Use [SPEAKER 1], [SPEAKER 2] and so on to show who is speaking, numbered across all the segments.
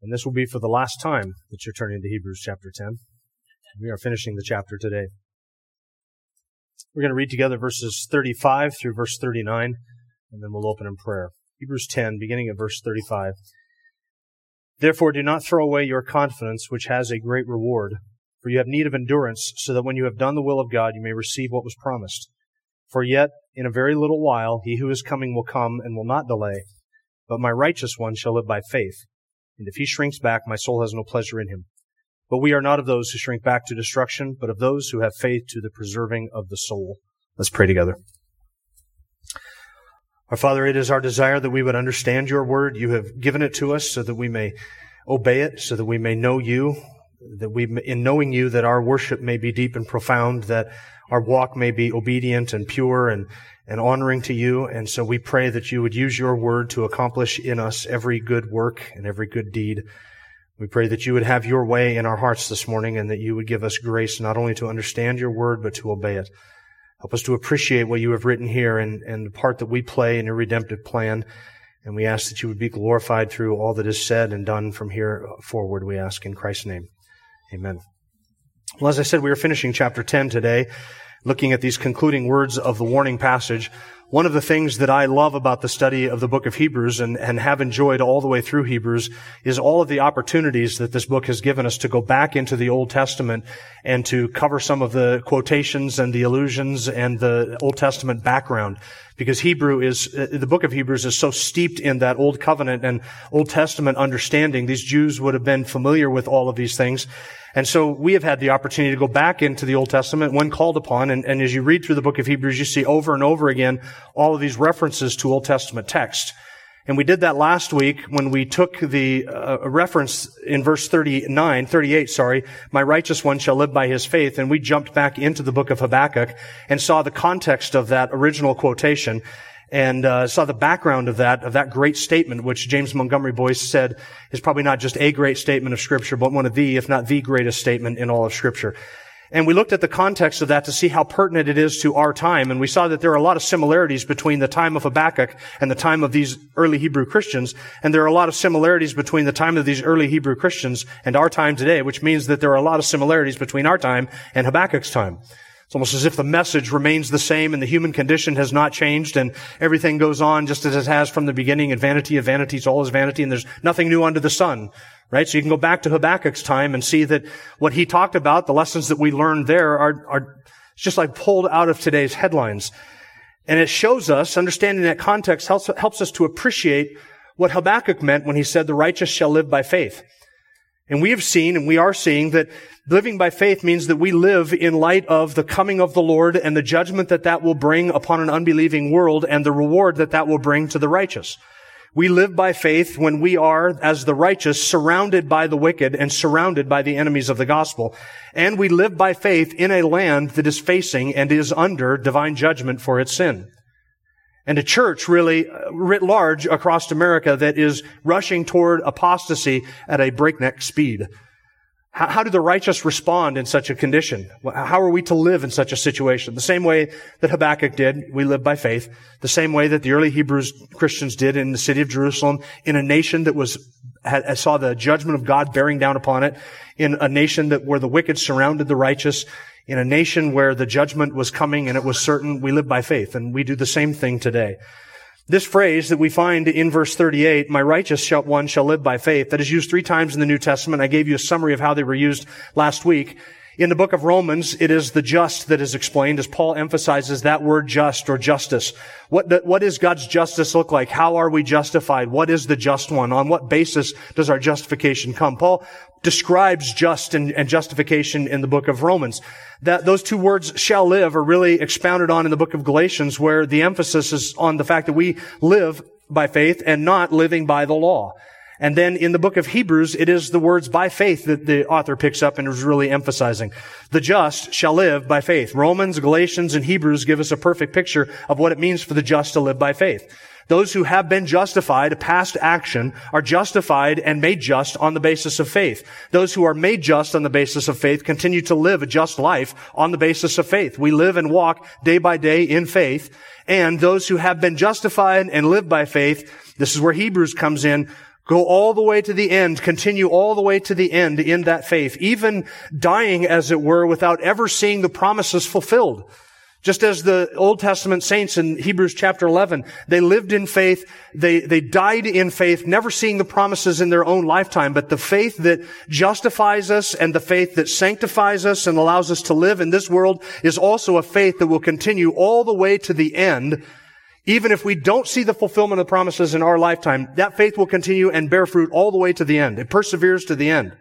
[SPEAKER 1] And this will be for the last time that you're turning to Hebrews chapter 10. We are finishing the chapter today. We're going to read together verses 35 through verse 39, and then we'll open in prayer. Hebrews 10, beginning at verse 35. Therefore, do not throw away your confidence, which has a great reward. For you have need of endurance, so that when you have done the will of God, you may receive what was promised. For yet, in a very little while, he who is coming will come and will not delay. But my righteous one shall live by faith. And if he shrinks back, my soul has no pleasure in him. But we are not of those who shrink back to destruction, but of those who have faith to the preserving of the soul. Let's pray together. Our Father, it is our desire that we would understand your word. You have given it to us so that we may obey it, so that we may know you, that we, in knowing you, that our worship may be deep and profound, that our walk may be obedient and pure and, and honoring to you. And so we pray that you would use your word to accomplish in us every good work and every good deed. We pray that you would have your way in our hearts this morning and that you would give us grace not only to understand your word, but to obey it. Help us to appreciate what you have written here and, and the part that we play in your redemptive plan. And we ask that you would be glorified through all that is said and done from here forward, we ask in Christ's name. Amen. Well, as I said, we are finishing chapter 10 today, looking at these concluding words of the warning passage. One of the things that I love about the study of the book of Hebrews and, and have enjoyed all the way through Hebrews is all of the opportunities that this book has given us to go back into the Old Testament and to cover some of the quotations and the allusions and the Old Testament background. Because Hebrew is, uh, the book of Hebrews is so steeped in that Old Covenant and Old Testament understanding. These Jews would have been familiar with all of these things. And so we have had the opportunity to go back into the Old Testament when called upon. And, and, as you read through the book of Hebrews, you see over and over again all of these references to Old Testament text. And we did that last week when we took the uh, reference in verse 39, 38, sorry, my righteous one shall live by his faith. And we jumped back into the book of Habakkuk and saw the context of that original quotation and uh, saw the background of that of that great statement, which James Montgomery Boice said is probably not just a great statement of Scripture, but one of the, if not the greatest statement in all of Scripture. And we looked at the context of that to see how pertinent it is to our time, and we saw that there are a lot of similarities between the time of Habakkuk and the time of these early Hebrew Christians, and there are a lot of similarities between the time of these early Hebrew Christians and our time today, which means that there are a lot of similarities between our time and Habakkuk's time. It's almost as if the message remains the same and the human condition has not changed and everything goes on just as it has from the beginning and vanity of vanities, all is vanity and there's nothing new under the sun. Right? So you can go back to Habakkuk's time and see that what he talked about, the lessons that we learned there are, are just like pulled out of today's headlines. And it shows us, understanding that context helps, helps us to appreciate what Habakkuk meant when he said the righteous shall live by faith. And we have seen and we are seeing that living by faith means that we live in light of the coming of the Lord and the judgment that that will bring upon an unbelieving world and the reward that that will bring to the righteous. We live by faith when we are, as the righteous, surrounded by the wicked and surrounded by the enemies of the gospel. And we live by faith in a land that is facing and is under divine judgment for its sin and a church really uh, writ large across America that is rushing toward apostasy at a breakneck speed. How, how, do the righteous respond in such a condition? How are we to live in such a situation? The same way that Habakkuk did, we live by faith. The same way that the early Hebrews Christians did in the city of Jerusalem, in a nation that was had, saw the judgment of God bearing down upon it, in a nation that where the wicked surrounded the righteous, in a nation where the judgment was coming and it was certain, we live by faith, and we do the same thing today. This phrase that we find in verse 38, my righteous one shall live by faith, that is used three times in the New Testament. I gave you a summary of how they were used last week. In the book of Romans, it is the just that is explained as Paul emphasizes that word just or justice. What, what does God's justice look like? How are we justified? What is the just one? On what basis does our justification come? Paul describes just and, and justification in the book of Romans. That those two words shall live are really expounded on in the book of Galatians where the emphasis is on the fact that we live by faith and not living by the law. And then in the book of Hebrews, it is the words by faith that the author picks up and is really emphasizing. The just shall live by faith. Romans, Galatians, and Hebrews give us a perfect picture of what it means for the just to live by faith. Those who have been justified, past action, are justified and made just on the basis of faith. Those who are made just on the basis of faith continue to live a just life on the basis of faith. We live and walk day by day in faith. And those who have been justified and live by faith, this is where Hebrews comes in, Go all the way to the end, continue all the way to the end in that faith, even dying, as it were, without ever seeing the promises fulfilled. Just as the Old Testament saints in Hebrews chapter 11, they lived in faith, they, they died in faith, never seeing the promises in their own lifetime, but the faith that justifies us and the faith that sanctifies us and allows us to live in this world is also a faith that will continue all the way to the end even if we don't see the fulfillment of the promises in our lifetime, that faith will continue and bear fruit all the way to the end. It perseveres to the end.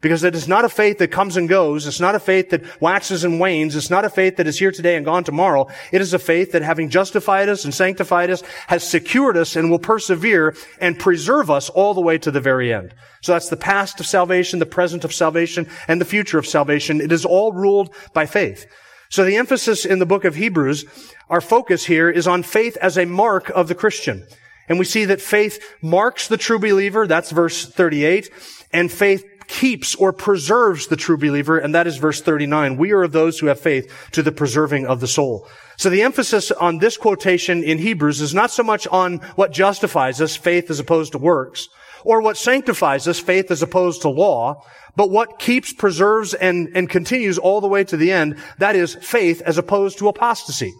[SPEAKER 1] Because it is not a faith that comes and goes. It's not a faith that waxes and wanes. It's not a faith that is here today and gone tomorrow. It is a faith that having justified us and sanctified us has secured us and will persevere and preserve us all the way to the very end. So that's the past of salvation, the present of salvation, and the future of salvation. It is all ruled by faith. So the emphasis in the book of Hebrews, our focus here is on faith as a mark of the Christian. And we see that faith marks the true believer, that's verse 38, and faith keeps or preserves the true believer, and that is verse 39. We are of those who have faith to the preserving of the soul. So the emphasis on this quotation in Hebrews is not so much on what justifies us, faith as opposed to works, or what sanctifies us, faith as opposed to law, but what keeps, preserves, and, and continues all the way to the end, that is faith as opposed to apostasy.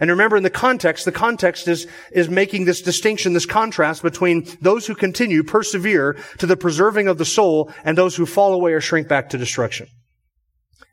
[SPEAKER 1] And remember in the context, the context is, is making this distinction, this contrast between those who continue, persevere to the preserving of the soul and those who fall away or shrink back to destruction.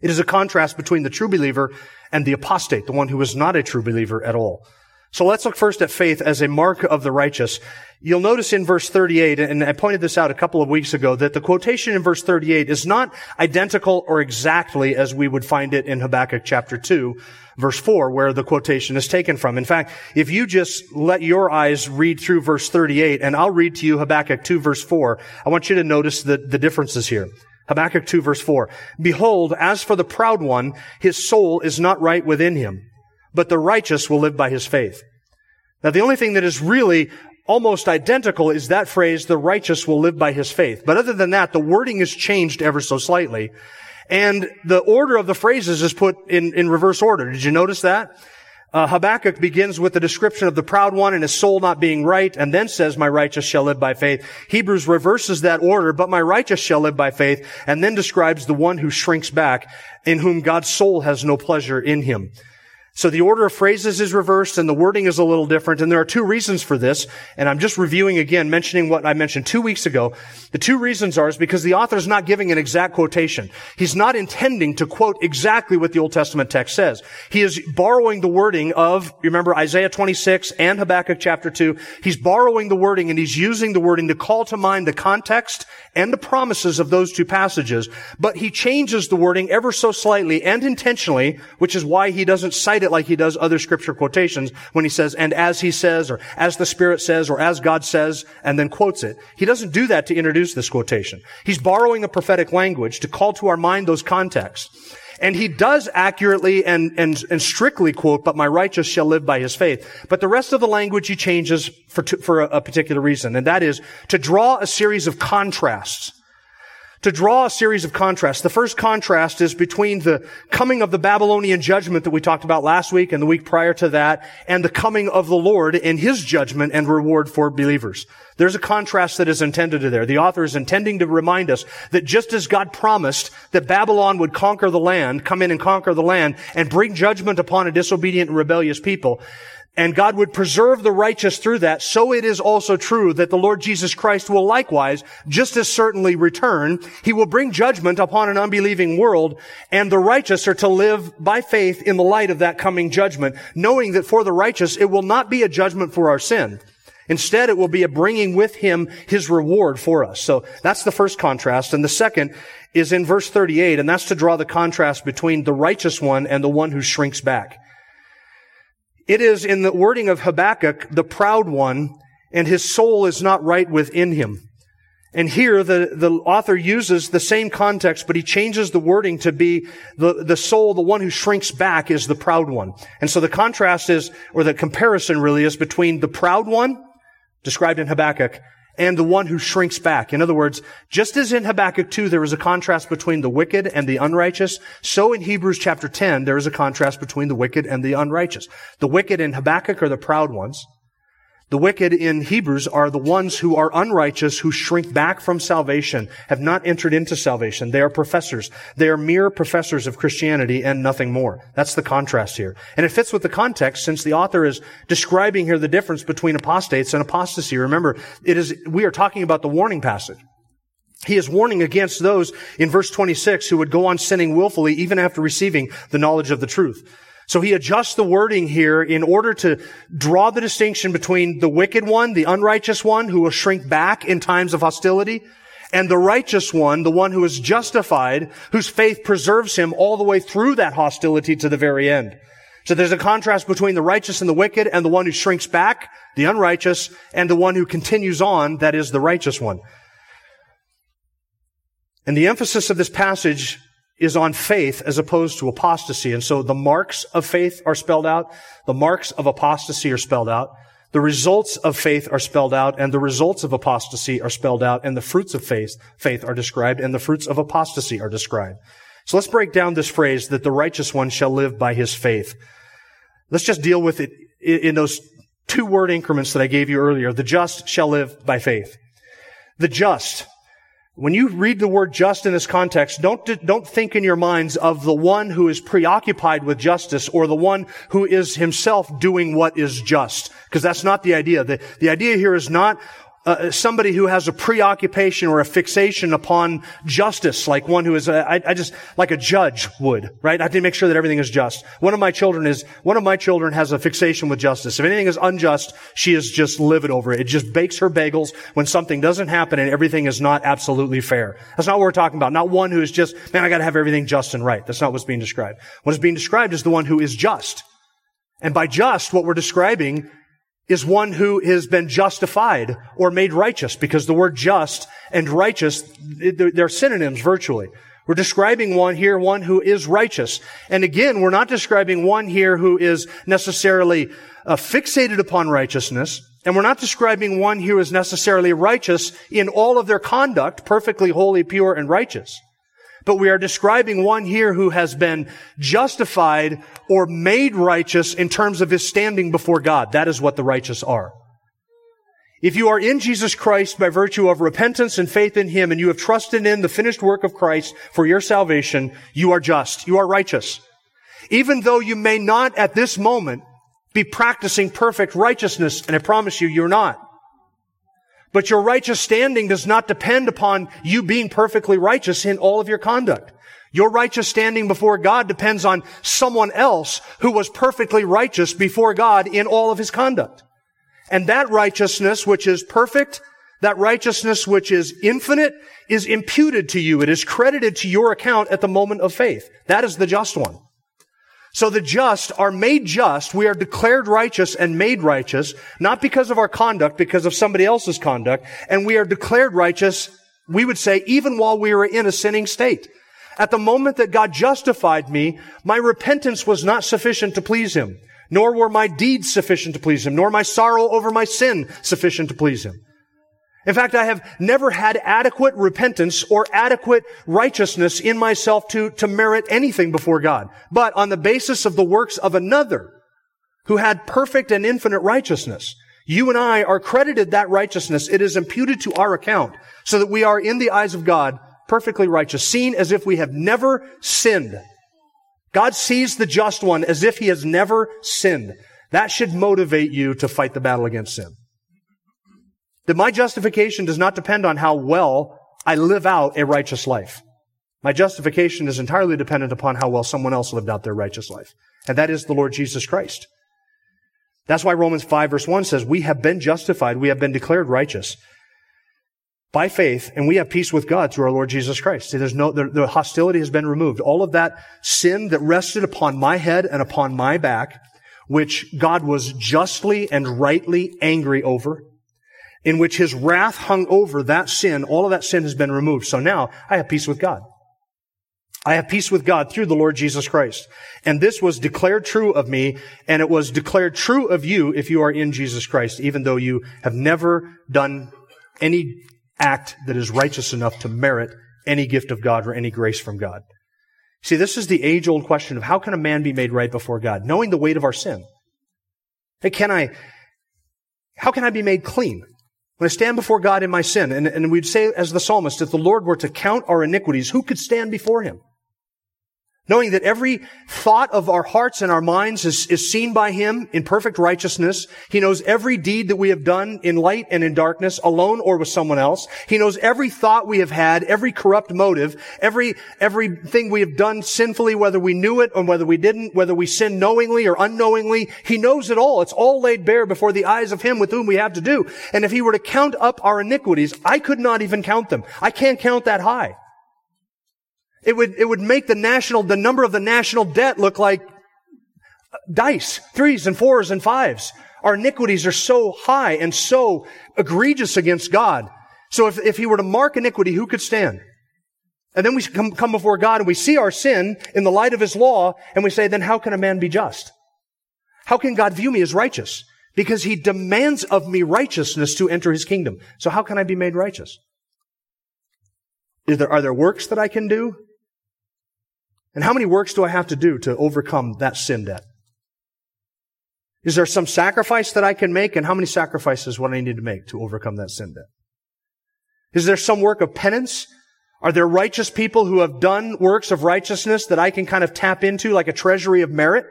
[SPEAKER 1] It is a contrast between the true believer and the apostate, the one who is not a true believer at all. So let's look first at faith as a mark of the righteous. You'll notice in verse 38, and I pointed this out a couple of weeks ago, that the quotation in verse 38 is not identical or exactly as we would find it in Habakkuk chapter 2, verse 4, where the quotation is taken from. In fact, if you just let your eyes read through verse 38, and I'll read to you Habakkuk 2, verse 4, I want you to notice the, the differences here. Habakkuk 2, verse 4. Behold, as for the proud one, his soul is not right within him but the righteous will live by his faith. Now, the only thing that is really almost identical is that phrase, the righteous will live by his faith. But other than that, the wording is changed ever so slightly. And the order of the phrases is put in, in reverse order. Did you notice that? Uh, Habakkuk begins with the description of the proud one and his soul not being right, and then says, my righteous shall live by faith. Hebrews reverses that order, but my righteous shall live by faith, and then describes the one who shrinks back, in whom God's soul has no pleasure in him. So the order of phrases is reversed and the wording is a little different. And there are two reasons for this. And I'm just reviewing again, mentioning what I mentioned two weeks ago. The two reasons are is because the author is not giving an exact quotation. He's not intending to quote exactly what the Old Testament text says. He is borrowing the wording of, remember Isaiah 26 and Habakkuk chapter 2. He's borrowing the wording and he's using the wording to call to mind the context and the promises of those two passages. But he changes the wording ever so slightly and intentionally, which is why he doesn't cite it like he does other scripture quotations when he says, and as he says, or as the Spirit says, or as God says, and then quotes it. He doesn't do that to introduce this quotation. He's borrowing a prophetic language to call to our mind those contexts. And he does accurately and, and, and strictly quote, but my righteous shall live by his faith. But the rest of the language he changes for, for a, a particular reason, and that is to draw a series of contrasts to draw a series of contrasts. The first contrast is between the coming of the Babylonian judgment that we talked about last week and the week prior to that, and the coming of the Lord in his judgment and reward for believers. There's a contrast that is intended there. The author is intending to remind us that just as God promised that Babylon would conquer the land, come in and conquer the land, and bring judgment upon a disobedient and rebellious people, and God would preserve the righteous through that, so it is also true that the Lord Jesus Christ will likewise, just as certainly return. He will bring judgment upon an unbelieving world, and the righteous are to live by faith in the light of that coming judgment, knowing that for the righteous it will not be a judgment for our sin. Instead, it will be a bringing with him his reward for us. So that's the first contrast. And the second is in verse 38, and that's to draw the contrast between the righteous one and the one who shrinks back. It is in the wording of Habakkuk, the proud one, and his soul is not right within him. And here the, the author uses the same context, but he changes the wording to be the, the soul, the one who shrinks back is the proud one. And so the contrast is, or the comparison really is between the proud one, described in Habakkuk, and the one who shrinks back. In other words, just as in Habakkuk 2 there is a contrast between the wicked and the unrighteous, so in Hebrews chapter 10 there is a contrast between the wicked and the unrighteous. The wicked in Habakkuk are the proud ones. The wicked in Hebrews are the ones who are unrighteous, who shrink back from salvation, have not entered into salvation. They are professors. They are mere professors of Christianity and nothing more. That's the contrast here. And it fits with the context since the author is describing here the difference between apostates and apostasy. Remember, it is, we are talking about the warning passage. He is warning against those in verse 26 who would go on sinning willfully even after receiving the knowledge of the truth. So he adjusts the wording here in order to draw the distinction between the wicked one, the unrighteous one, who will shrink back in times of hostility, and the righteous one, the one who is justified, whose faith preserves him all the way through that hostility to the very end. So there's a contrast between the righteous and the wicked, and the one who shrinks back, the unrighteous, and the one who continues on, that is the righteous one. And the emphasis of this passage is on faith as opposed to apostasy. And so the marks of faith are spelled out. The marks of apostasy are spelled out. The results of faith are spelled out and the results of apostasy are spelled out and the fruits of faith, faith are described and the fruits of apostasy are described. So let's break down this phrase that the righteous one shall live by his faith. Let's just deal with it in those two word increments that I gave you earlier. The just shall live by faith. The just when you read the word just in this context, don't, don't think in your minds of the one who is preoccupied with justice or the one who is himself doing what is just. Because that's not the idea. The, the idea here is not uh, somebody who has a preoccupation or a fixation upon justice, like one who is, a, I, I just, like a judge would, right? I have to make sure that everything is just. One of my children is, one of my children has a fixation with justice. If anything is unjust, she is just livid over it. It just bakes her bagels when something doesn't happen and everything is not absolutely fair. That's not what we're talking about. Not one who is just, man, I gotta have everything just and right. That's not what's being described. What is being described is the one who is just. And by just, what we're describing is one who has been justified or made righteous because the word just and righteous, they're synonyms virtually. We're describing one here, one who is righteous. And again, we're not describing one here who is necessarily uh, fixated upon righteousness. And we're not describing one who is necessarily righteous in all of their conduct, perfectly holy, pure, and righteous. But we are describing one here who has been justified or made righteous in terms of his standing before God. That is what the righteous are. If you are in Jesus Christ by virtue of repentance and faith in Him and you have trusted in the finished work of Christ for your salvation, you are just. You are righteous. Even though you may not at this moment be practicing perfect righteousness, and I promise you, you're not. But your righteous standing does not depend upon you being perfectly righteous in all of your conduct. Your righteous standing before God depends on someone else who was perfectly righteous before God in all of his conduct. And that righteousness, which is perfect, that righteousness which is infinite, is imputed to you. It is credited to your account at the moment of faith. That is the just one. So the just are made just. We are declared righteous and made righteous, not because of our conduct, because of somebody else's conduct. And we are declared righteous, we would say, even while we were in a sinning state. At the moment that God justified me, my repentance was not sufficient to please Him, nor were my deeds sufficient to please Him, nor my sorrow over my sin sufficient to please Him. In fact, I have never had adequate repentance or adequate righteousness in myself to, to merit anything before God. But on the basis of the works of another who had perfect and infinite righteousness, you and I are credited that righteousness. It is imputed to our account so that we are in the eyes of God perfectly righteous, seen as if we have never sinned. God sees the just one as if he has never sinned. That should motivate you to fight the battle against sin. That my justification does not depend on how well I live out a righteous life. My justification is entirely dependent upon how well someone else lived out their righteous life. And that is the Lord Jesus Christ. That's why Romans 5 verse 1 says, we have been justified, we have been declared righteous by faith, and we have peace with God through our Lord Jesus Christ. See, there's no, the, the hostility has been removed. All of that sin that rested upon my head and upon my back, which God was justly and rightly angry over, in which his wrath hung over that sin, all of that sin has been removed. So now I have peace with God. I have peace with God through the Lord Jesus Christ. And this was declared true of me, and it was declared true of you if you are in Jesus Christ, even though you have never done any act that is righteous enough to merit any gift of God or any grace from God. See, this is the age old question of how can a man be made right before God? Knowing the weight of our sin. Hey, can I, how can I be made clean? When I stand before God in my sin, and, and we'd say as the psalmist, if the Lord were to count our iniquities, who could stand before him? Knowing that every thought of our hearts and our minds is, is seen by Him in perfect righteousness. He knows every deed that we have done in light and in darkness, alone or with someone else. He knows every thought we have had, every corrupt motive, every, everything we have done sinfully, whether we knew it or whether we didn't, whether we sinned knowingly or unknowingly. He knows it all. It's all laid bare before the eyes of Him with whom we have to do. And if He were to count up our iniquities, I could not even count them. I can't count that high. It would, it would make the national, the number of the national debt look like dice, threes and fours and fives. Our iniquities are so high and so egregious against God. So if, if he were to mark iniquity, who could stand? And then we come, come before God and we see our sin in the light of his law and we say, then how can a man be just? How can God view me as righteous? Because he demands of me righteousness to enter his kingdom. So how can I be made righteous? Is There, are there works that I can do? And how many works do I have to do to overcome that sin debt? Is there some sacrifice that I can make? And how many sacrifices would I need to make to overcome that sin debt? Is there some work of penance? Are there righteous people who have done works of righteousness that I can kind of tap into like a treasury of merit?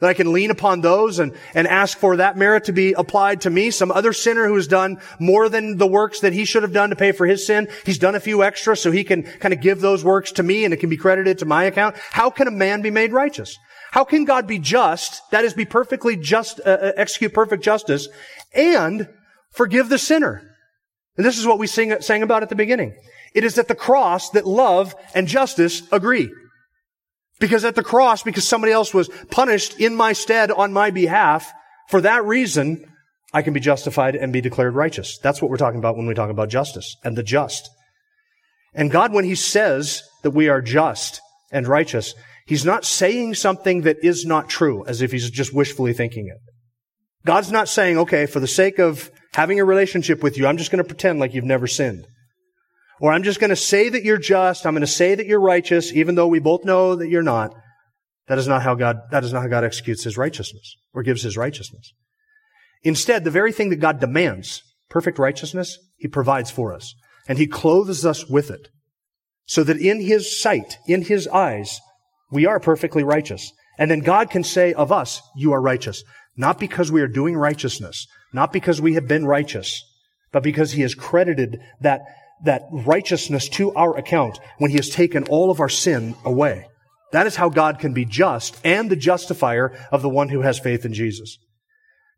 [SPEAKER 1] That I can lean upon those and, and ask for that merit to be applied to me. Some other sinner who has done more than the works that he should have done to pay for his sin. He's done a few extra so he can kind of give those works to me and it can be credited to my account. How can a man be made righteous? How can God be just, that is be perfectly just, uh, uh execute perfect justice and forgive the sinner? And this is what we sing, sang about at the beginning. It is at the cross that love and justice agree. Because at the cross, because somebody else was punished in my stead on my behalf, for that reason, I can be justified and be declared righteous. That's what we're talking about when we talk about justice and the just. And God, when He says that we are just and righteous, He's not saying something that is not true, as if He's just wishfully thinking it. God's not saying, okay, for the sake of having a relationship with you, I'm just going to pretend like you've never sinned. Or I'm just going to say that you're just. I'm going to say that you're righteous, even though we both know that you're not. That is not how God, that is not how God executes his righteousness or gives his righteousness. Instead, the very thing that God demands, perfect righteousness, he provides for us. And he clothes us with it. So that in his sight, in his eyes, we are perfectly righteous. And then God can say of us, you are righteous. Not because we are doing righteousness, not because we have been righteous, but because he has credited that that righteousness to our account when he has taken all of our sin away. That is how God can be just and the justifier of the one who has faith in Jesus.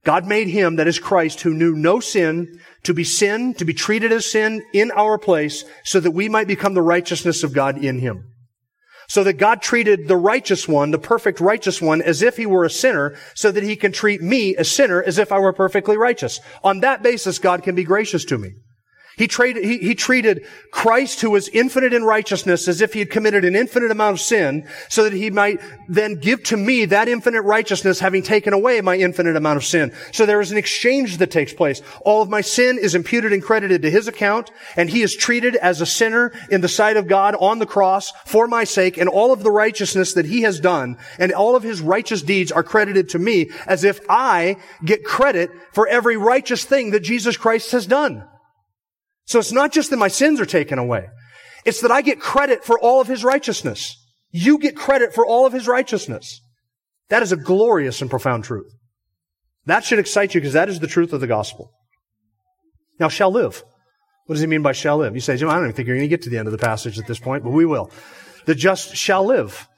[SPEAKER 1] God made him, that is Christ, who knew no sin, to be sin, to be treated as sin in our place, so that we might become the righteousness of God in him. So that God treated the righteous one, the perfect righteous one, as if he were a sinner, so that he can treat me, a sinner, as if I were perfectly righteous. On that basis, God can be gracious to me. He, traded, he, he, treated Christ, who was infinite in righteousness, as if he had committed an infinite amount of sin, so that he might then give to me that infinite righteousness, having taken away my infinite amount of sin. So there is an exchange that takes place. All of my sin is imputed and credited to his account, and he is treated as a sinner in the sight of God on the cross for my sake, and all of the righteousness that he has done, and all of his righteous deeds are credited to me, as if I get credit for every righteous thing that Jesus Christ has done. So it's not just that my sins are taken away. It's that I get credit for all of his righteousness. You get credit for all of his righteousness. That is a glorious and profound truth. That should excite you because that is the truth of the gospel. Now, shall live. What does he mean by shall live? You say, Jim, I don't even think you're going to get to the end of the passage at this point, but we will. The just shall live.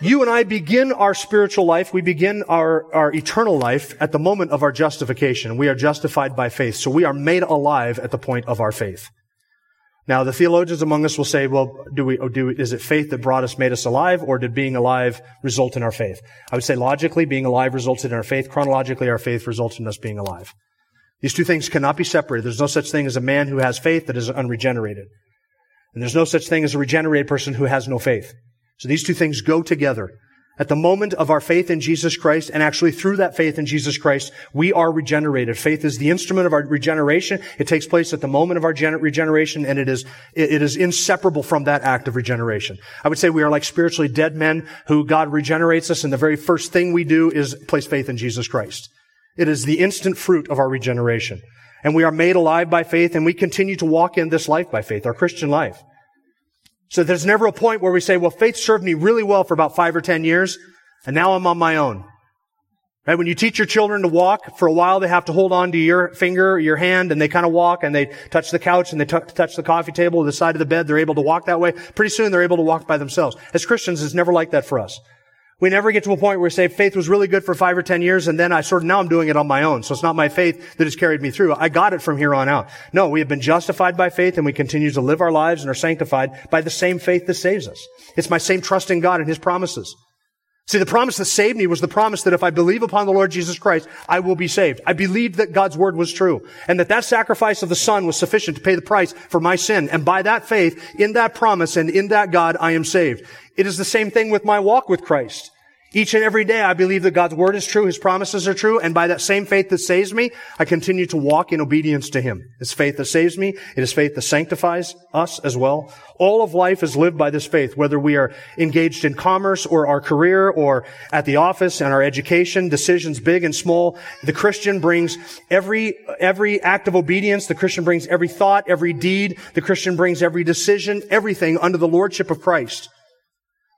[SPEAKER 1] You and I begin our spiritual life, we begin our, our eternal life at the moment of our justification. We are justified by faith. So we are made alive at the point of our faith. Now, the theologians among us will say, well, do we, do, is it faith that brought us, made us alive, or did being alive result in our faith? I would say logically, being alive resulted in our faith. Chronologically, our faith resulted in us being alive. These two things cannot be separated. There's no such thing as a man who has faith that is unregenerated. And there's no such thing as a regenerated person who has no faith. So these two things go together. At the moment of our faith in Jesus Christ, and actually through that faith in Jesus Christ, we are regenerated. Faith is the instrument of our regeneration. It takes place at the moment of our regeneration, and it is, it is inseparable from that act of regeneration. I would say we are like spiritually dead men who God regenerates us, and the very first thing we do is place faith in Jesus Christ. It is the instant fruit of our regeneration. And we are made alive by faith, and we continue to walk in this life by faith, our Christian life. So there's never a point where we say, well, faith served me really well for about five or ten years, and now I'm on my own. Right? When you teach your children to walk, for a while they have to hold on to your finger, your hand, and they kind of walk, and they touch the couch, and they t- touch the coffee table, the side of the bed. They're able to walk that way. Pretty soon they're able to walk by themselves. As Christians, it's never like that for us. We never get to a point where we say faith was really good for five or ten years and then I sort of, now I'm doing it on my own. So it's not my faith that has carried me through. I got it from here on out. No, we have been justified by faith and we continue to live our lives and are sanctified by the same faith that saves us. It's my same trust in God and His promises. See, the promise that saved me was the promise that if I believe upon the Lord Jesus Christ, I will be saved. I believed that God's word was true and that that sacrifice of the Son was sufficient to pay the price for my sin. And by that faith, in that promise and in that God, I am saved. It is the same thing with my walk with Christ. Each and every day I believe that God's word is true, His promises are true, and by that same faith that saves me, I continue to walk in obedience to Him. It's faith that saves me. It is faith that sanctifies us as well. All of life is lived by this faith, whether we are engaged in commerce or our career or at the office and our education, decisions big and small. The Christian brings every, every act of obedience. The Christian brings every thought, every deed. The Christian brings every decision, everything under the lordship of Christ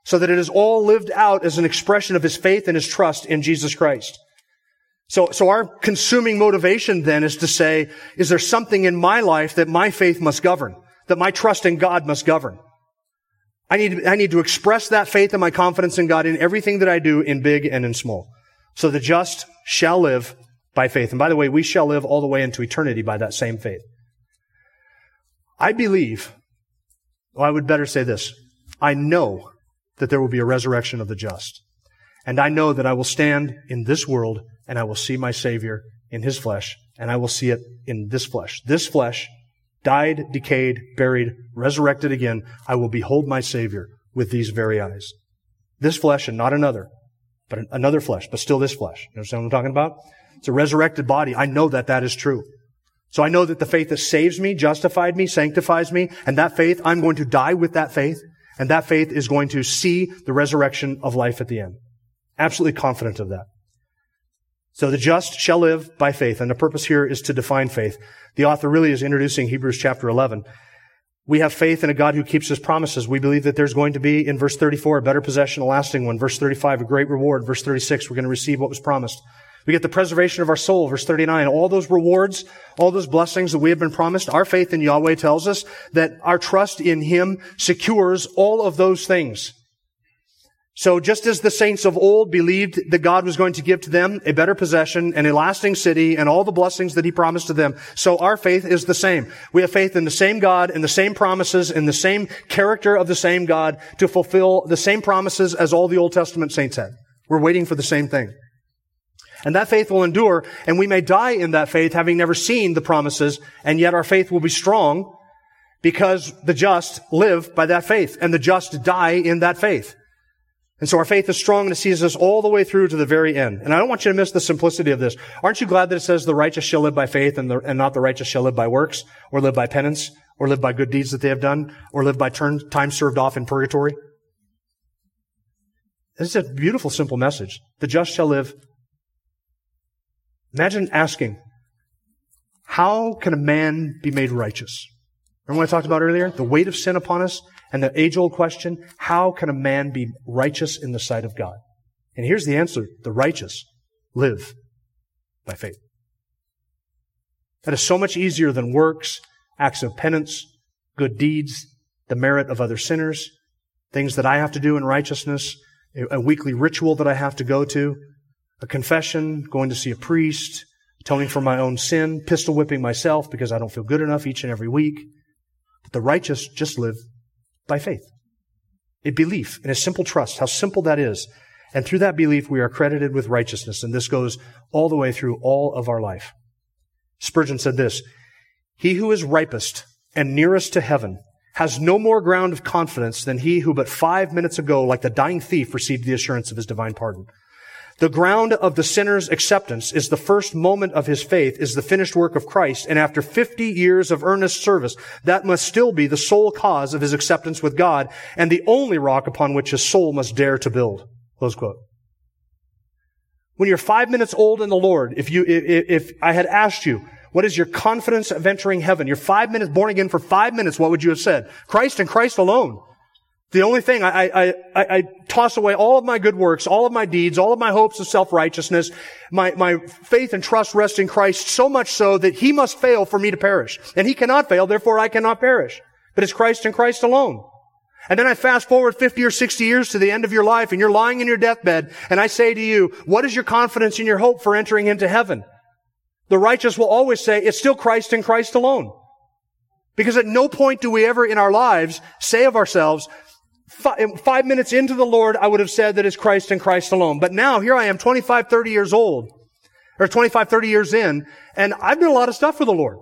[SPEAKER 1] so that it is all lived out as an expression of his faith and his trust in Jesus Christ. So, so our consuming motivation then is to say, is there something in my life that my faith must govern, that my trust in God must govern? I need, I need to express that faith and my confidence in God in everything that I do in big and in small. So the just shall live by faith. And by the way, we shall live all the way into eternity by that same faith. I believe, well, I would better say this. I know that there will be a resurrection of the just. And I know that I will stand in this world and I will see my Savior in His flesh and I will see it in this flesh. This flesh, died, decayed, buried, resurrected again, I will behold my Savior with these very eyes. This flesh and not another, but another flesh, but still this flesh. You understand what I'm talking about? It's a resurrected body. I know that that is true. So I know that the faith that saves me, justified me, sanctifies me, and that faith, I'm going to die with that faith. And that faith is going to see the resurrection of life at the end. Absolutely confident of that. So the just shall live by faith. And the purpose here is to define faith. The author really is introducing Hebrews chapter 11. We have faith in a God who keeps his promises. We believe that there's going to be, in verse 34, a better possession, a lasting one. Verse 35, a great reward. Verse 36, we're going to receive what was promised. We get the preservation of our soul, verse 39. All those rewards, all those blessings that we have been promised, our faith in Yahweh tells us that our trust in Him secures all of those things. So just as the saints of old believed that God was going to give to them a better possession and a lasting city and all the blessings that he promised to them, so our faith is the same. We have faith in the same God and the same promises and the same character of the same God to fulfill the same promises as all the Old Testament saints had. We're waiting for the same thing. And that faith will endure, and we may die in that faith having never seen the promises, and yet our faith will be strong because the just live by that faith, and the just die in that faith. And so our faith is strong and it sees us all the way through to the very end. And I don't want you to miss the simplicity of this. Aren't you glad that it says the righteous shall live by faith and, the, and not the righteous shall live by works, or live by penance, or live by good deeds that they have done, or live by turn, time served off in purgatory? This is a beautiful, simple message. The just shall live Imagine asking, how can a man be made righteous? Remember what I talked about earlier? The weight of sin upon us and the age old question, how can a man be righteous in the sight of God? And here's the answer. The righteous live by faith. That is so much easier than works, acts of penance, good deeds, the merit of other sinners, things that I have to do in righteousness, a weekly ritual that I have to go to a confession, going to see a priest, atoning for my own sin, pistol whipping myself because I don't feel good enough each and every week. But the righteous just live by faith. A belief and a simple trust. How simple that is. And through that belief, we are credited with righteousness. And this goes all the way through all of our life. Spurgeon said this, He who is ripest and nearest to heaven has no more ground of confidence than he who but five minutes ago, like the dying thief, received the assurance of his divine pardon. The ground of the sinner's acceptance is the first moment of his faith, is the finished work of Christ, and after 50 years of earnest service, that must still be the sole cause of his acceptance with God, and the only rock upon which his soul must dare to build. Close quote. When you're five minutes old in the Lord, if you, if, if I had asked you, what is your confidence of entering heaven? You're five minutes born again for five minutes. What would you have said? Christ and Christ alone. The only thing, I, I, I, I, toss away all of my good works, all of my deeds, all of my hopes of self-righteousness. My, my faith and trust rest in Christ so much so that He must fail for me to perish. And He cannot fail, therefore I cannot perish. But it's Christ and Christ alone. And then I fast forward 50 or 60 years to the end of your life and you're lying in your deathbed and I say to you, what is your confidence and your hope for entering into heaven? The righteous will always say, it's still Christ and Christ alone. Because at no point do we ever in our lives say of ourselves, five minutes into the Lord, I would have said that it's Christ and Christ alone. But now, here I am, 25, 30 years old, or 25, 30 years in, and I've done a lot of stuff for the Lord.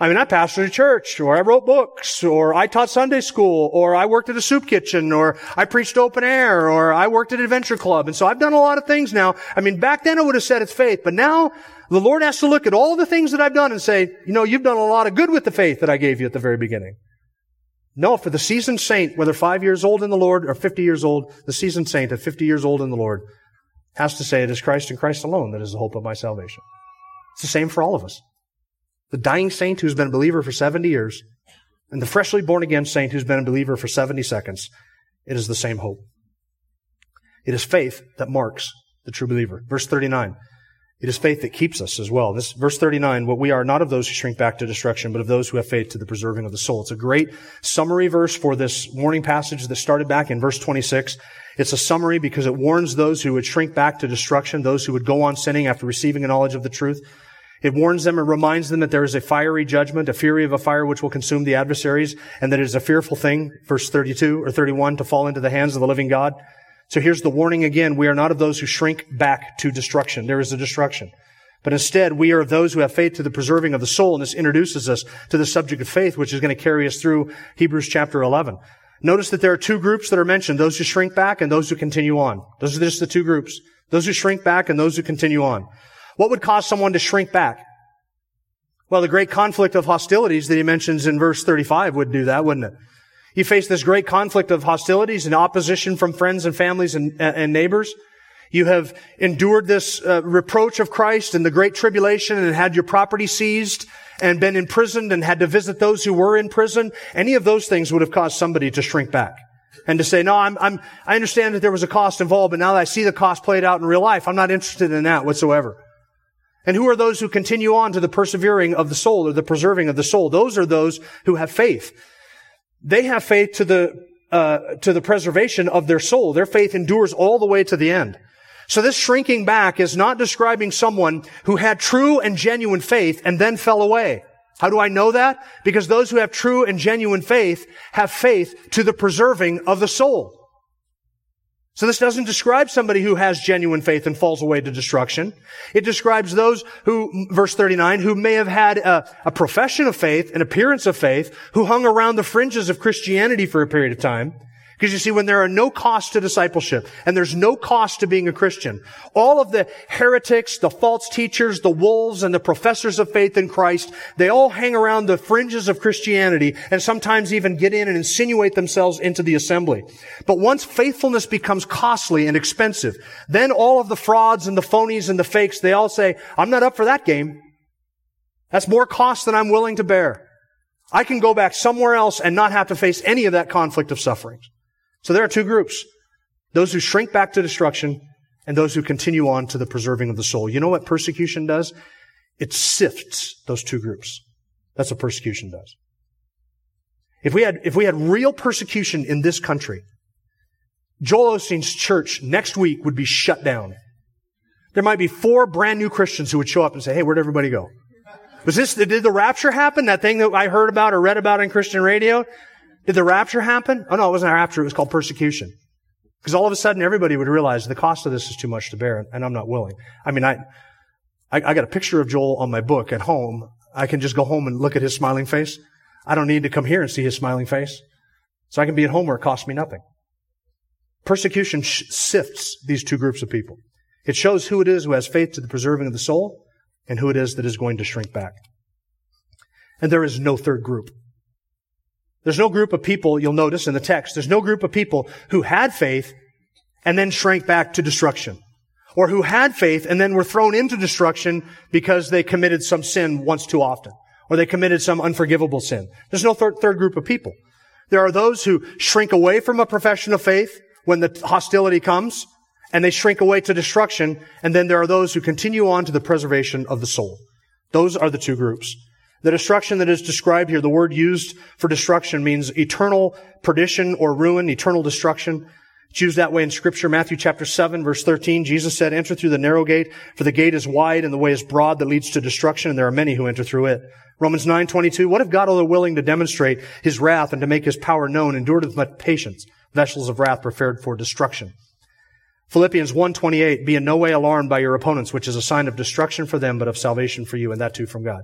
[SPEAKER 1] I mean, I pastored a church, or I wrote books, or I taught Sunday school, or I worked at a soup kitchen, or I preached open air, or I worked at an adventure club. And so I've done a lot of things now. I mean, back then I would have said it's faith, but now the Lord has to look at all the things that I've done and say, you know, you've done a lot of good with the faith that I gave you at the very beginning. No, for the seasoned saint, whether five years old in the Lord or 50 years old, the seasoned saint at 50 years old in the Lord has to say it is Christ and Christ alone that is the hope of my salvation. It's the same for all of us. The dying saint who's been a believer for 70 years and the freshly born again saint who's been a believer for 70 seconds, it is the same hope. It is faith that marks the true believer. Verse 39. It is faith that keeps us as well. This verse 39, what we are not of those who shrink back to destruction, but of those who have faith to the preserving of the soul. It's a great summary verse for this warning passage that started back in verse 26. It's a summary because it warns those who would shrink back to destruction, those who would go on sinning after receiving a knowledge of the truth. It warns them and reminds them that there is a fiery judgment, a fury of a fire which will consume the adversaries, and that it is a fearful thing, verse 32 or 31, to fall into the hands of the living God. So here's the warning again. We are not of those who shrink back to destruction. There is a destruction. But instead, we are of those who have faith to the preserving of the soul. And this introduces us to the subject of faith, which is going to carry us through Hebrews chapter 11. Notice that there are two groups that are mentioned, those who shrink back and those who continue on. Those are just the two groups. Those who shrink back and those who continue on. What would cause someone to shrink back? Well, the great conflict of hostilities that he mentions in verse 35 would do that, wouldn't it? You faced this great conflict of hostilities and opposition from friends and families and, and neighbors. You have endured this uh, reproach of Christ and the great tribulation and had your property seized and been imprisoned and had to visit those who were in prison. Any of those things would have caused somebody to shrink back and to say, no, I'm, I'm, I understand that there was a cost involved, but now that I see the cost played out in real life, I'm not interested in that whatsoever. And who are those who continue on to the persevering of the soul or the preserving of the soul? Those are those who have faith. They have faith to the, uh, to the preservation of their soul. Their faith endures all the way to the end. So this shrinking back is not describing someone who had true and genuine faith and then fell away. How do I know that? Because those who have true and genuine faith have faith to the preserving of the soul. So this doesn't describe somebody who has genuine faith and falls away to destruction. It describes those who, verse 39, who may have had a, a, profession of faith, an appearance of faith, who hung around the fringes of Christianity for a period of time, because you see, when there are no costs to discipleship and there's no cost to being a Christian, all of the heretics, the false teachers, the wolves, and the professors of faith in Christ, they all hang around the fringes of Christianity and sometimes even get in and insinuate themselves into the assembly. But once faithfulness becomes costly and expensive, then all of the frauds and the phonies and the fakes, they all say, I'm not up for that game. That's more cost than I'm willing to bear. I can go back somewhere else and not have to face any of that conflict of sufferings. So there are two groups. Those who shrink back to destruction and those who continue on to the preserving of the soul. You know what persecution does? It sifts those two groups. That's what persecution does. If we had, if we had real persecution in this country, Joel Osteen's church next week would be shut down. There might be four brand new Christians who would show up and say, Hey, where'd everybody go? Was this, did the rapture happen? That thing that I heard about or read about on Christian radio? Did the rapture happen? Oh no, it wasn't a rapture. It was called persecution. Because all of a sudden everybody would realize the cost of this is too much to bear and I'm not willing. I mean, I, I, I got a picture of Joel on my book at home. I can just go home and look at his smiling face. I don't need to come here and see his smiling face. So I can be at home where it costs me nothing. Persecution sh- sifts these two groups of people. It shows who it is who has faith to the preserving of the soul and who it is that is going to shrink back. And there is no third group. There's no group of people, you'll notice in the text, there's no group of people who had faith and then shrank back to destruction. Or who had faith and then were thrown into destruction because they committed some sin once too often. Or they committed some unforgivable sin. There's no third, third group of people. There are those who shrink away from a profession of faith when the hostility comes and they shrink away to destruction. And then there are those who continue on to the preservation of the soul. Those are the two groups. The destruction that is described here, the word used for destruction means eternal perdition or ruin, eternal destruction. It's used that way in scripture. Matthew chapter 7 verse 13, Jesus said, enter through the narrow gate, for the gate is wide and the way is broad that leads to destruction, and there are many who enter through it. Romans 9, 22, what if God, although willing to demonstrate his wrath and to make his power known, endured with much patience vessels of wrath prepared for destruction? Philippians 1:28 be in no way alarmed by your opponents which is a sign of destruction for them but of salvation for you and that too from God.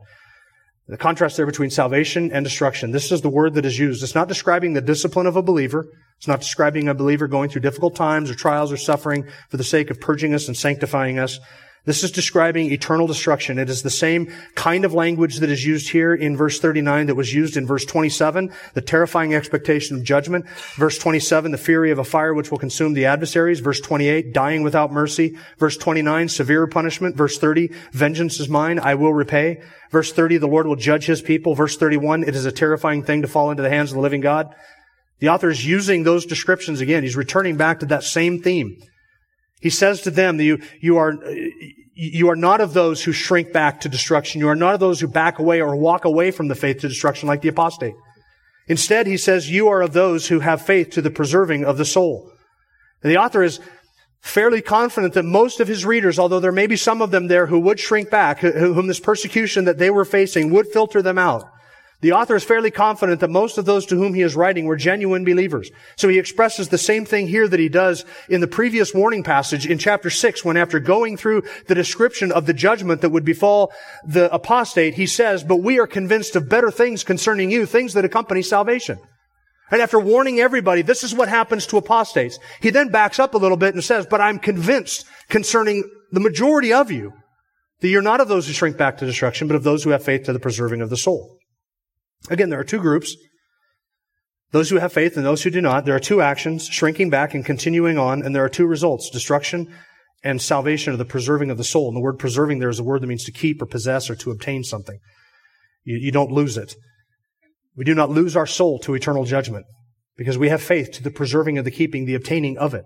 [SPEAKER 1] The contrast there between salvation and destruction. This is the word that is used. It's not describing the discipline of a believer. It's not describing a believer going through difficult times or trials or suffering for the sake of purging us and sanctifying us. This is describing eternal destruction. It is the same kind of language that is used here in verse 39 that was used in verse 27, the terrifying expectation of judgment. Verse 27, the fury of a fire which will consume the adversaries. Verse 28, dying without mercy. Verse 29, severe punishment. Verse 30, vengeance is mine, I will repay. Verse 30, the Lord will judge his people. Verse 31, it is a terrifying thing to fall into the hands of the living God. The author is using those descriptions again. He's returning back to that same theme. He says to them you, you are, you are not of those who shrink back to destruction. You are not of those who back away or walk away from the faith to destruction like the apostate. Instead, he says, you are of those who have faith to the preserving of the soul. And the author is fairly confident that most of his readers, although there may be some of them there who would shrink back, whom this persecution that they were facing would filter them out. The author is fairly confident that most of those to whom he is writing were genuine believers. So he expresses the same thing here that he does in the previous warning passage in chapter 6 when after going through the description of the judgment that would befall the apostate, he says, but we are convinced of better things concerning you, things that accompany salvation. And after warning everybody, this is what happens to apostates. He then backs up a little bit and says, but I'm convinced concerning the majority of you that you're not of those who shrink back to destruction, but of those who have faith to the preserving of the soul. Again, there are two groups. Those who have faith and those who do not. There are two actions, shrinking back and continuing on, and there are two results, destruction and salvation or the preserving of the soul. And the word preserving there is a word that means to keep or possess or to obtain something. You, you don't lose it. We do not lose our soul to eternal judgment because we have faith to the preserving of the keeping, the obtaining of it.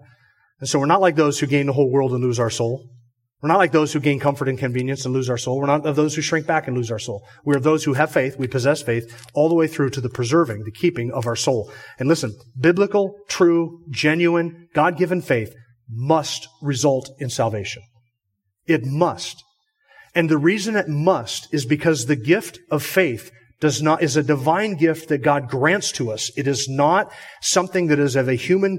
[SPEAKER 1] And so we're not like those who gain the whole world and lose our soul. We're not like those who gain comfort and convenience and lose our soul. We're not of those who shrink back and lose our soul. We are those who have faith, we possess faith, all the way through to the preserving, the keeping of our soul. And listen, biblical, true, genuine, God-given faith must result in salvation. It must. And the reason it must is because the gift of faith does not, is a divine gift that God grants to us. It is not something that is of a human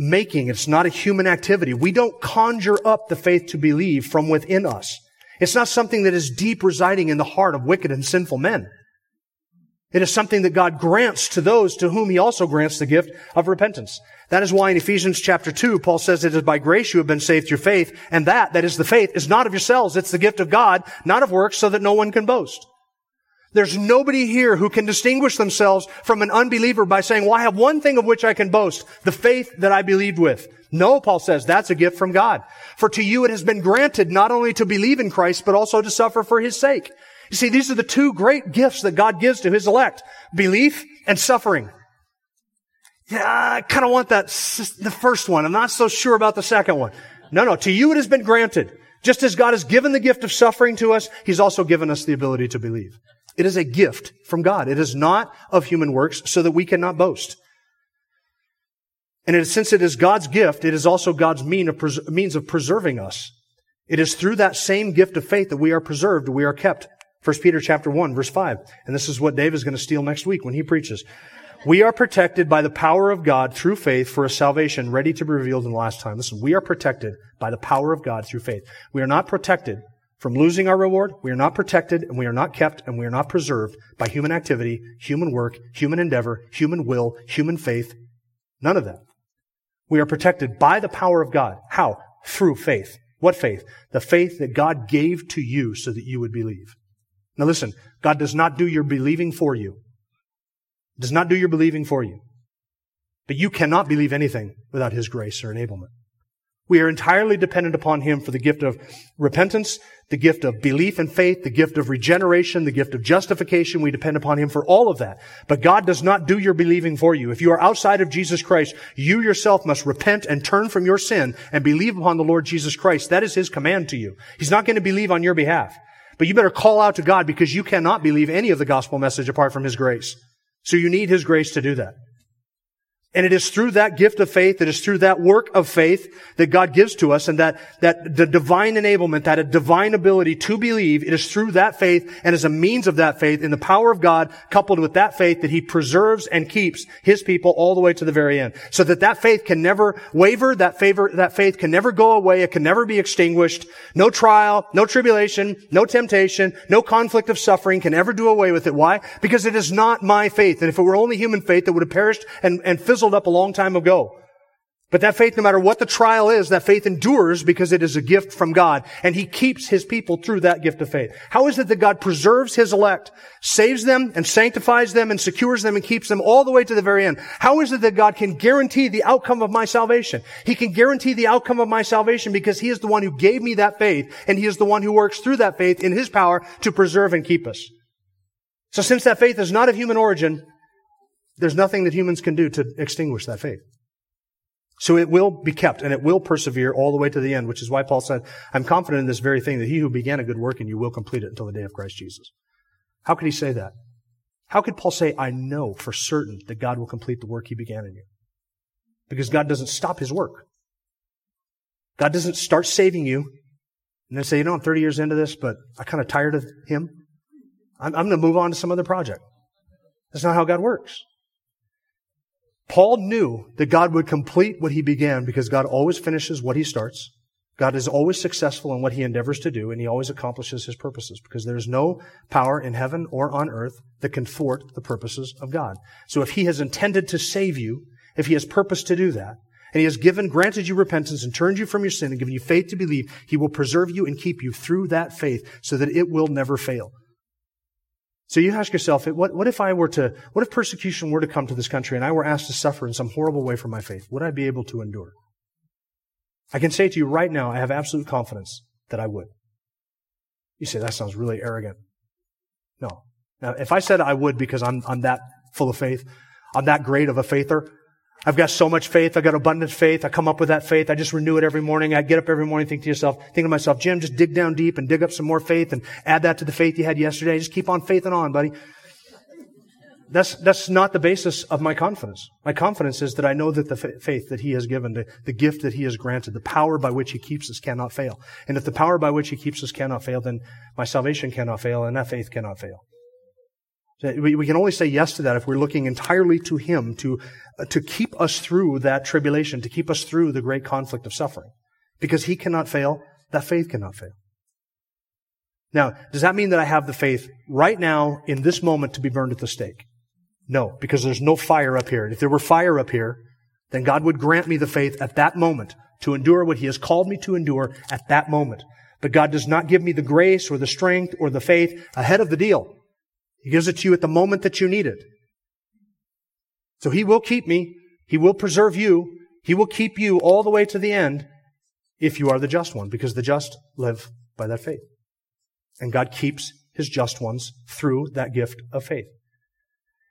[SPEAKER 1] making. It's not a human activity. We don't conjure up the faith to believe from within us. It's not something that is deep residing in the heart of wicked and sinful men. It is something that God grants to those to whom He also grants the gift of repentance. That is why in Ephesians chapter 2, Paul says it is by grace you have been saved through faith, and that, that is the faith, is not of yourselves, it's the gift of God, not of works, so that no one can boast. There's nobody here who can distinguish themselves from an unbeliever by saying, well, I have one thing of which I can boast, the faith that I believed with. No, Paul says, that's a gift from God. For to you it has been granted not only to believe in Christ, but also to suffer for his sake. You see, these are the two great gifts that God gives to his elect. Belief and suffering. Yeah, I kind of want that, the first one. I'm not so sure about the second one. No, no, to you it has been granted. Just as God has given the gift of suffering to us, He's also given us the ability to believe. It is a gift from God. It is not of human works so that we cannot boast. And it, since it is God's gift, it is also God's mean of pres- means of preserving us. It is through that same gift of faith that we are preserved, we are kept. 1 Peter chapter 1, verse 5. And this is what Dave is going to steal next week when he preaches. We are protected by the power of God through faith for a salvation ready to be revealed in the last time. Listen, we are protected by the power of God through faith. We are not protected from losing our reward. We are not protected and we are not kept and we are not preserved by human activity, human work, human endeavor, human will, human faith. None of that. We are protected by the power of God. How? Through faith. What faith? The faith that God gave to you so that you would believe. Now listen, God does not do your believing for you. Does not do your believing for you. But you cannot believe anything without His grace or enablement. We are entirely dependent upon Him for the gift of repentance, the gift of belief and faith, the gift of regeneration, the gift of justification. We depend upon Him for all of that. But God does not do your believing for you. If you are outside of Jesus Christ, you yourself must repent and turn from your sin and believe upon the Lord Jesus Christ. That is His command to you. He's not going to believe on your behalf. But you better call out to God because you cannot believe any of the gospel message apart from His grace. So you need His grace to do that. And it is through that gift of faith, it is through that work of faith that God gives to us and that, that the divine enablement, that a divine ability to believe, it is through that faith and as a means of that faith in the power of God coupled with that faith that He preserves and keeps His people all the way to the very end. So that that faith can never waver, that favor, that faith can never go away, it can never be extinguished. No trial, no tribulation, no temptation, no conflict of suffering can ever do away with it. Why? Because it is not my faith. And if it were only human faith, it would have perished and, and up a long time ago. But that faith, no matter what the trial is, that faith endures because it is a gift from God. And He keeps His people through that gift of faith. How is it that God preserves His elect, saves them and sanctifies them and secures them and keeps them all the way to the very end? How is it that God can guarantee the outcome of my salvation? He can guarantee the outcome of my salvation because He is the one who gave me that faith and He is the one who works through that faith in His power to preserve and keep us. So since that faith is not of human origin, there's nothing that humans can do to extinguish that faith. So it will be kept and it will persevere all the way to the end, which is why Paul said, I'm confident in this very thing that he who began a good work in you will complete it until the day of Christ Jesus. How could he say that? How could Paul say, I know for certain that God will complete the work he began in you? Because God doesn't stop his work. God doesn't start saving you and then say, you know, I'm 30 years into this, but I'm kind of tired of him. I'm, I'm going to move on to some other project. That's not how God works. Paul knew that God would complete what he began because God always finishes what he starts. God is always successful in what he endeavors to do, and he always accomplishes his purposes because there is no power in heaven or on earth that can thwart the purposes of God. So if he has intended to save you, if he has purposed to do that, and he has given, granted you repentance and turned you from your sin and given you faith to believe, he will preserve you and keep you through that faith so that it will never fail. So you ask yourself, what, what if I were to, what if persecution were to come to this country and I were asked to suffer in some horrible way for my faith? Would I be able to endure? I can say to you right now, I have absolute confidence that I would. You say, that sounds really arrogant. No. Now, if I said I would because I'm, I'm that full of faith, I'm that great of a faither, I've got so much faith. I've got abundant faith. I come up with that faith. I just renew it every morning. I get up every morning, think to yourself, think to myself, Jim, just dig down deep and dig up some more faith and add that to the faith you had yesterday. Just keep on faithing on, buddy. That's, that's not the basis of my confidence. My confidence is that I know that the faith that He has given, the, the gift that He has granted, the power by which He keeps us cannot fail. And if the power by which He keeps us cannot fail, then my salvation cannot fail and that faith cannot fail. We, can only say yes to that if we're looking entirely to Him to, uh, to keep us through that tribulation, to keep us through the great conflict of suffering. Because He cannot fail, that faith cannot fail. Now, does that mean that I have the faith right now in this moment to be burned at the stake? No, because there's no fire up here. If there were fire up here, then God would grant me the faith at that moment to endure what He has called me to endure at that moment. But God does not give me the grace or the strength or the faith ahead of the deal. He gives it to you at the moment that you need it. So He will keep me. He will preserve you. He will keep you all the way to the end if you are the just one, because the just live by that faith. And God keeps His just ones through that gift of faith.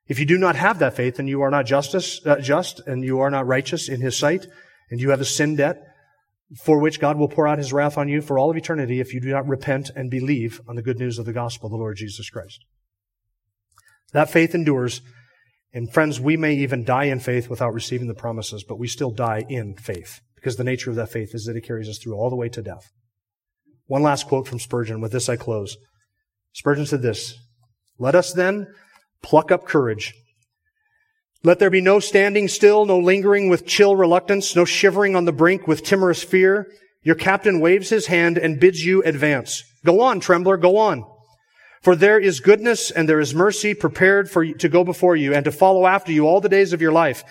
[SPEAKER 1] If you do not have that faith, then you are not justice, uh, just and you are not righteous in His sight, and you have a sin debt for which God will pour out His wrath on you for all of eternity if you do not repent and believe on the good news of the gospel of the Lord Jesus Christ. That faith endures. And friends, we may even die in faith without receiving the promises, but we still die in faith because the nature of that faith is that it carries us through all the way to death. One last quote from Spurgeon. With this I close. Spurgeon said this, Let us then pluck up courage. Let there be no standing still, no lingering with chill reluctance, no shivering on the brink with timorous fear. Your captain waves his hand and bids you advance. Go on, trembler, go on. For there is goodness and there is mercy prepared for you to go before you and to follow after you all the days of your life.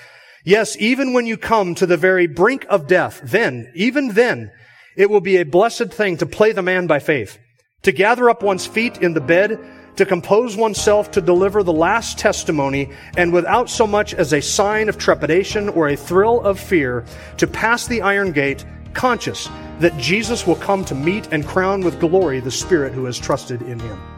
[SPEAKER 1] Yes, even when you come to the very brink of death, then, even then, it will be a blessed thing to play the man by faith, to gather up one's feet in the bed, to compose oneself to deliver the last testimony, and without so much as a sign of trepidation or a thrill of fear, to pass the iron gate, conscious that Jesus will come to meet and crown with glory the spirit who has trusted in him.